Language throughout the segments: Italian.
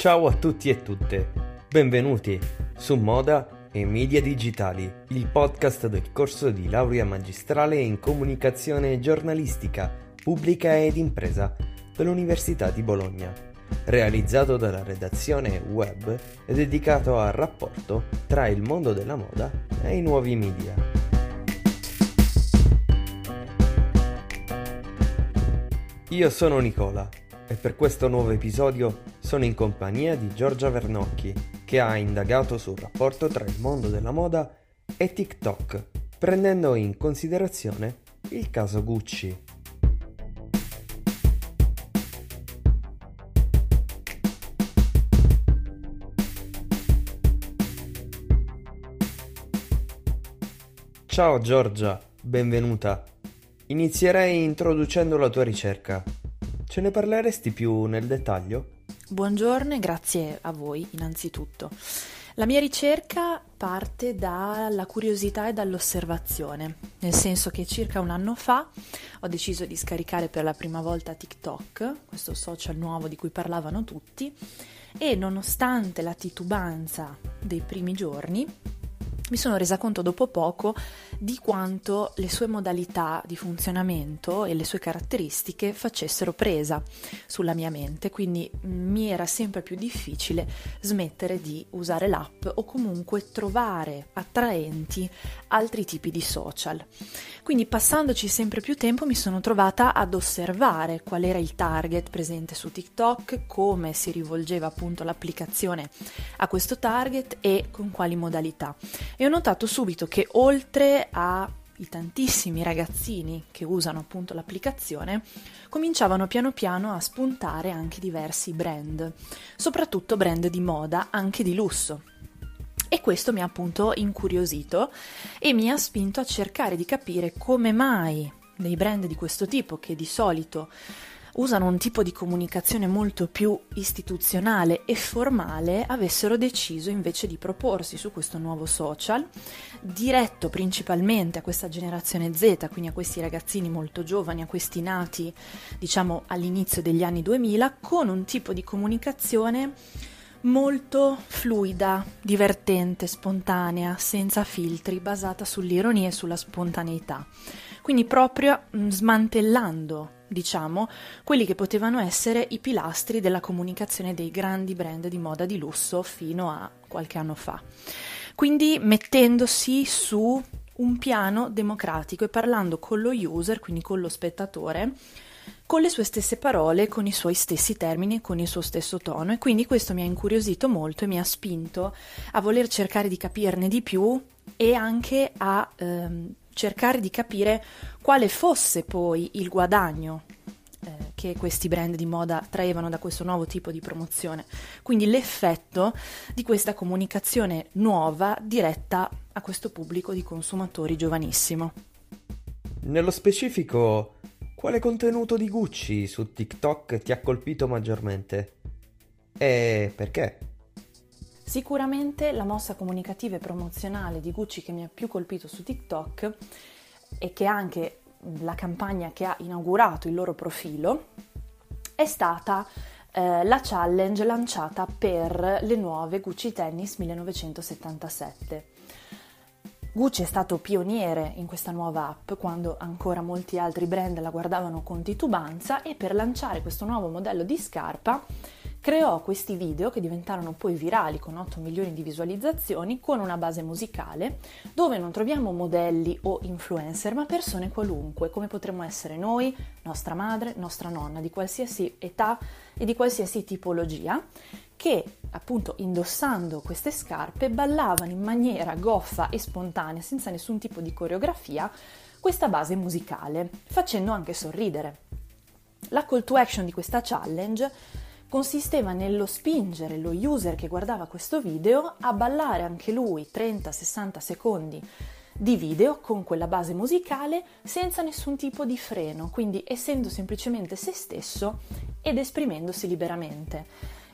Ciao a tutti e tutte, benvenuti su Moda e Media Digitali, il podcast del corso di laurea magistrale in comunicazione giornalistica, pubblica ed impresa dell'Università di Bologna, realizzato dalla redazione web e dedicato al rapporto tra il mondo della moda e i nuovi media. Io sono Nicola e per questo nuovo episodio sono in compagnia di Giorgia Vernocchi, che ha indagato sul rapporto tra il mondo della moda e TikTok, prendendo in considerazione il caso Gucci. Ciao Giorgia, benvenuta. Inizierei introducendo la tua ricerca. Ce ne parleresti più nel dettaglio? Buongiorno e grazie a voi innanzitutto. La mia ricerca parte dalla curiosità e dall'osservazione, nel senso che circa un anno fa ho deciso di scaricare per la prima volta TikTok, questo social nuovo di cui parlavano tutti, e nonostante la titubanza dei primi giorni, mi sono resa conto dopo poco di quanto le sue modalità di funzionamento e le sue caratteristiche facessero presa sulla mia mente, quindi mi era sempre più difficile smettere di usare l'app o comunque trovare attraenti altri tipi di social. Quindi passandoci sempre più tempo mi sono trovata ad osservare qual era il target presente su TikTok, come si rivolgeva appunto l'applicazione a questo target e con quali modalità e ho notato subito che oltre ai tantissimi ragazzini che usano appunto l'applicazione, cominciavano piano piano a spuntare anche diversi brand, soprattutto brand di moda, anche di lusso. E questo mi ha appunto incuriosito e mi ha spinto a cercare di capire come mai dei brand di questo tipo, che di solito usano un tipo di comunicazione molto più istituzionale e formale, avessero deciso invece di proporsi su questo nuovo social, diretto principalmente a questa generazione Z, quindi a questi ragazzini molto giovani, a questi nati diciamo all'inizio degli anni 2000, con un tipo di comunicazione molto fluida, divertente, spontanea, senza filtri, basata sull'ironia e sulla spontaneità. Quindi proprio mm, smantellando diciamo, quelli che potevano essere i pilastri della comunicazione dei grandi brand di moda di lusso fino a qualche anno fa. Quindi mettendosi su un piano democratico e parlando con lo user, quindi con lo spettatore, con le sue stesse parole, con i suoi stessi termini, con il suo stesso tono e quindi questo mi ha incuriosito molto e mi ha spinto a voler cercare di capirne di più e anche a ehm, cercare di capire quale fosse poi il guadagno eh, che questi brand di moda traevano da questo nuovo tipo di promozione. Quindi l'effetto di questa comunicazione nuova diretta a questo pubblico di consumatori giovanissimo. Nello specifico, quale contenuto di Gucci su TikTok ti ha colpito maggiormente? E perché? Sicuramente la mossa comunicativa e promozionale di Gucci che mi ha più colpito su TikTok e che anche la campagna che ha inaugurato il loro profilo è stata eh, la challenge lanciata per le nuove Gucci Tennis 1977. Gucci è stato pioniere in questa nuova app quando ancora molti altri brand la guardavano con titubanza e per lanciare questo nuovo modello di scarpa creò questi video che diventarono poi virali con 8 milioni di visualizzazioni con una base musicale dove non troviamo modelli o influencer ma persone qualunque come potremmo essere noi, nostra madre, nostra nonna di qualsiasi età e di qualsiasi tipologia che appunto indossando queste scarpe ballavano in maniera goffa e spontanea senza nessun tipo di coreografia questa base musicale facendo anche sorridere. La call to action di questa challenge consisteva nello spingere lo user che guardava questo video a ballare anche lui 30-60 secondi di video con quella base musicale senza nessun tipo di freno, quindi essendo semplicemente se stesso ed esprimendosi liberamente.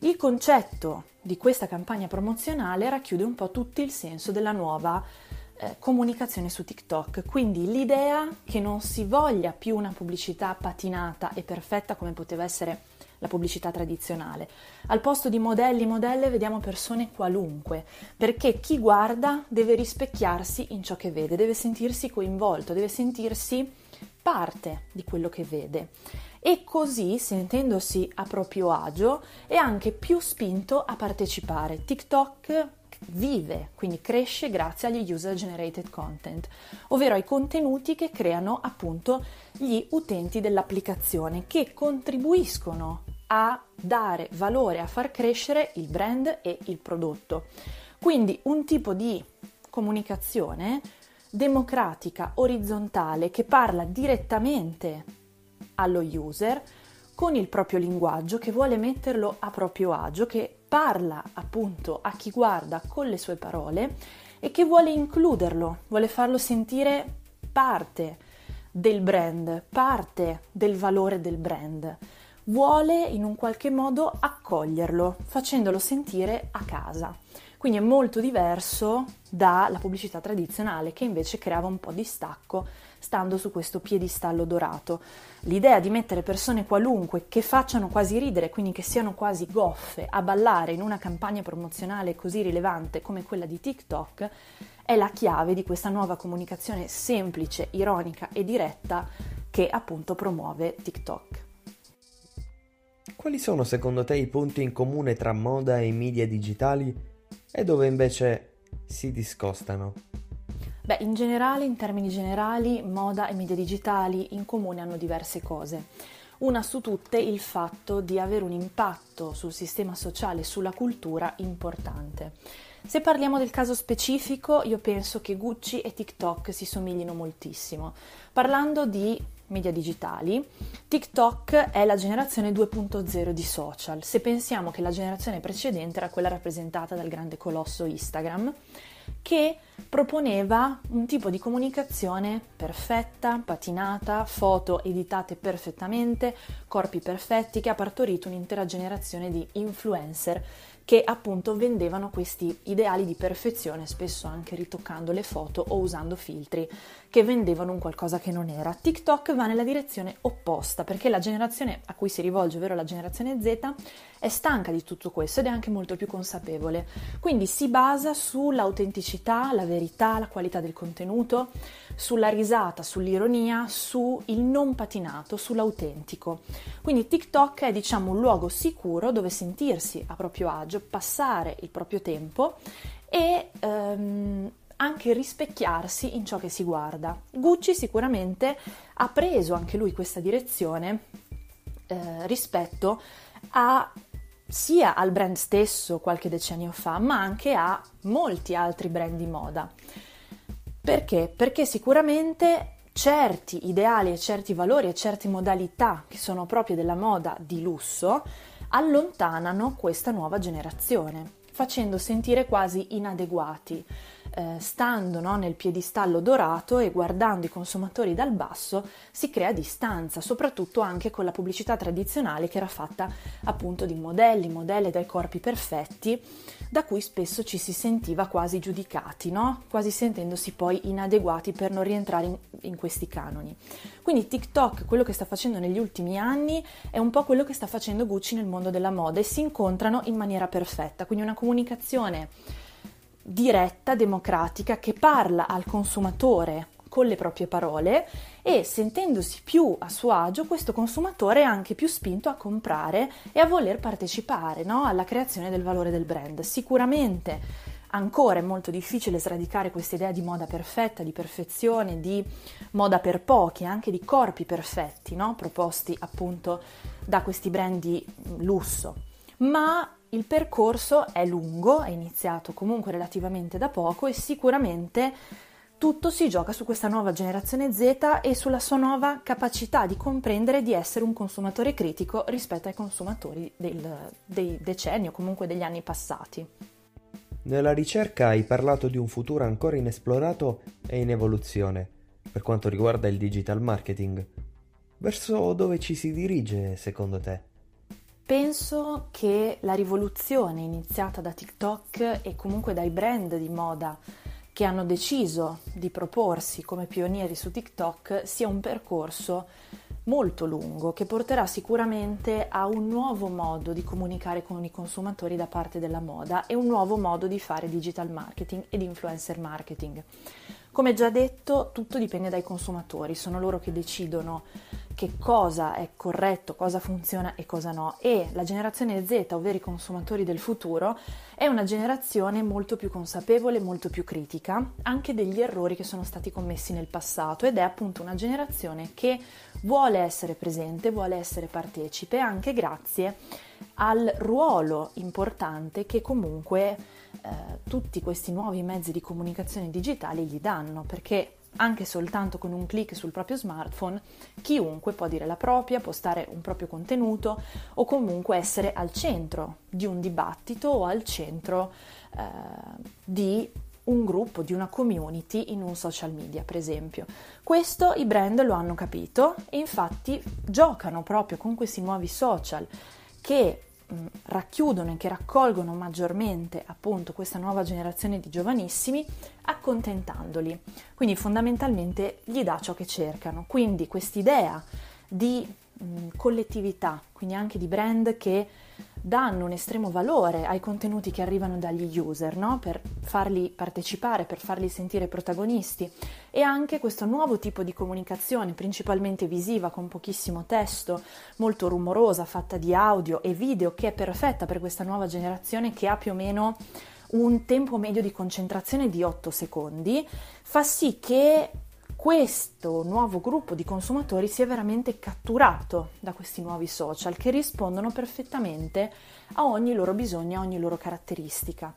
Il concetto di questa campagna promozionale racchiude un po' tutto il senso della nuova eh, comunicazione su TikTok, quindi l'idea che non si voglia più una pubblicità patinata e perfetta come poteva essere la pubblicità tradizionale. Al posto di modelli, modelle, vediamo persone qualunque, perché chi guarda deve rispecchiarsi in ciò che vede, deve sentirsi coinvolto, deve sentirsi parte di quello che vede e così, sentendosi a proprio agio, è anche più spinto a partecipare. TikTok vive, quindi cresce grazie agli user generated content, ovvero ai contenuti che creano appunto gli utenti dell'applicazione che contribuiscono a dare valore, a far crescere il brand e il prodotto. Quindi un tipo di comunicazione democratica, orizzontale, che parla direttamente allo user con il proprio linguaggio, che vuole metterlo a proprio agio, che parla appunto a chi guarda con le sue parole e che vuole includerlo, vuole farlo sentire parte del brand, parte del valore del brand. Vuole in un qualche modo accoglierlo, facendolo sentire a casa. Quindi è molto diverso dalla pubblicità tradizionale che invece creava un po' di stacco stando su questo piedistallo dorato. L'idea di mettere persone qualunque che facciano quasi ridere, quindi che siano quasi goffe, a ballare in una campagna promozionale così rilevante come quella di TikTok è la chiave di questa nuova comunicazione semplice, ironica e diretta che appunto promuove TikTok. Quali sono secondo te i punti in comune tra moda e media digitali e dove invece si discostano? Beh, in generale, in termini generali, moda e media digitali in comune hanno diverse cose. Una su tutte il fatto di avere un impatto sul sistema sociale e sulla cultura importante. Se parliamo del caso specifico, io penso che Gucci e TikTok si somiglino moltissimo. Parlando di media digitali, TikTok è la generazione 2.0 di social. Se pensiamo che la generazione precedente era quella rappresentata dal grande colosso Instagram, che proponeva un tipo di comunicazione perfetta, patinata, foto editate perfettamente, corpi perfetti, che ha partorito un'intera generazione di influencer che appunto vendevano questi ideali di perfezione, spesso anche ritoccando le foto o usando filtri che vendevano un qualcosa che non era. TikTok va nella direzione opposta perché la generazione a cui si rivolge, ovvero la generazione Z, è stanca di tutto questo ed è anche molto più consapevole. Quindi si basa sull'autenticità, la verità, la qualità del contenuto, sulla risata, sull'ironia, sul non patinato, sull'autentico. Quindi TikTok è diciamo un luogo sicuro dove sentirsi a proprio agio, passare il proprio tempo e ehm, anche rispecchiarsi in ciò che si guarda. Gucci sicuramente ha preso anche lui questa direzione eh, rispetto a sia al brand stesso qualche decennio fa, ma anche a molti altri brand di moda. Perché? Perché sicuramente certi ideali e certi valori e certe modalità che sono proprie della moda di lusso allontanano questa nuova generazione, facendo sentire quasi inadeguati eh, stando no, nel piedistallo dorato e guardando i consumatori dal basso si crea distanza, soprattutto anche con la pubblicità tradizionale che era fatta appunto di modelli, modelle dai corpi perfetti, da cui spesso ci si sentiva quasi giudicati, no? quasi sentendosi poi inadeguati per non rientrare in, in questi canoni. Quindi TikTok, quello che sta facendo negli ultimi anni, è un po' quello che sta facendo Gucci nel mondo della moda e si incontrano in maniera perfetta, quindi una comunicazione diretta, democratica, che parla al consumatore con le proprie parole e sentendosi più a suo agio questo consumatore è anche più spinto a comprare e a voler partecipare no? alla creazione del valore del brand. Sicuramente ancora è molto difficile sradicare questa idea di moda perfetta, di perfezione, di moda per pochi, anche di corpi perfetti, no? proposti appunto da questi brand di lusso. Ma il percorso è lungo, è iniziato comunque relativamente da poco e sicuramente tutto si gioca su questa nuova generazione Z e sulla sua nuova capacità di comprendere di essere un consumatore critico rispetto ai consumatori del, dei decenni o comunque degli anni passati. Nella ricerca hai parlato di un futuro ancora inesplorato e in evoluzione per quanto riguarda il digital marketing. Verso dove ci si dirige secondo te? Penso che la rivoluzione iniziata da TikTok e comunque dai brand di moda che hanno deciso di proporsi come pionieri su TikTok sia un percorso molto lungo che porterà sicuramente a un nuovo modo di comunicare con i consumatori da parte della moda e un nuovo modo di fare digital marketing ed influencer marketing. Come già detto, tutto dipende dai consumatori, sono loro che decidono che cosa è corretto, cosa funziona e cosa no. E la generazione Z, ovvero i consumatori del futuro, è una generazione molto più consapevole, molto più critica anche degli errori che sono stati commessi nel passato ed è appunto una generazione che vuole essere presente, vuole essere partecipe anche grazie al ruolo importante che comunque eh, tutti questi nuovi mezzi di comunicazione digitali gli danno, perché anche soltanto con un clic sul proprio smartphone, chiunque può dire la propria, postare un proprio contenuto o comunque essere al centro di un dibattito o al centro eh, di un gruppo, di una community in un social media, per esempio. Questo i brand lo hanno capito e infatti giocano proprio con questi nuovi social che racchiudono e che raccolgono maggiormente appunto questa nuova generazione di giovanissimi accontentandoli. Quindi fondamentalmente gli dà ciò che cercano. Quindi quest'idea di mh, collettività, quindi anche di brand che danno un estremo valore ai contenuti che arrivano dagli user, no? per farli partecipare, per farli sentire protagonisti e anche questo nuovo tipo di comunicazione, principalmente visiva, con pochissimo testo, molto rumorosa, fatta di audio e video, che è perfetta per questa nuova generazione che ha più o meno un tempo medio di concentrazione di 8 secondi, fa sì che questo nuovo gruppo di consumatori sia veramente catturato da questi nuovi social che rispondono perfettamente a ogni loro bisogno, a ogni loro caratteristica.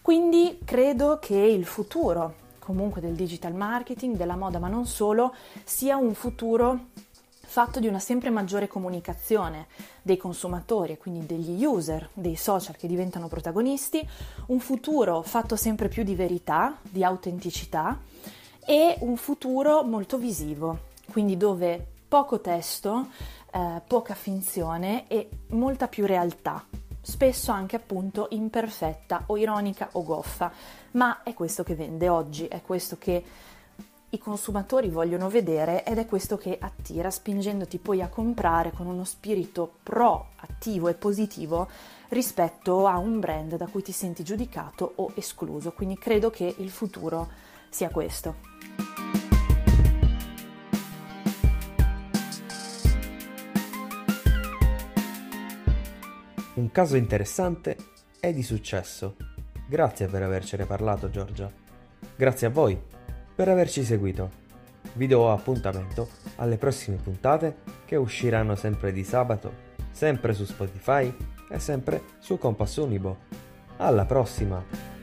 Quindi credo che il futuro comunque del digital marketing, della moda, ma non solo, sia un futuro fatto di una sempre maggiore comunicazione dei consumatori e quindi degli user dei social che diventano protagonisti, un futuro fatto sempre più di verità, di autenticità e un futuro molto visivo, quindi dove poco testo, eh, poca finzione e molta più realtà, spesso anche appunto imperfetta o ironica o goffa, ma è questo che vende oggi, è questo che i consumatori vogliono vedere ed è questo che attira, spingendoti poi a comprare con uno spirito proattivo e positivo rispetto a un brand da cui ti senti giudicato o escluso. Quindi credo che il futuro sia questo. Un caso interessante e di successo. Grazie per avercene parlato Giorgia. Grazie a voi per averci seguito. Vi do appuntamento alle prossime puntate che usciranno sempre di sabato, sempre su Spotify e sempre su Compass Unibo. Alla prossima!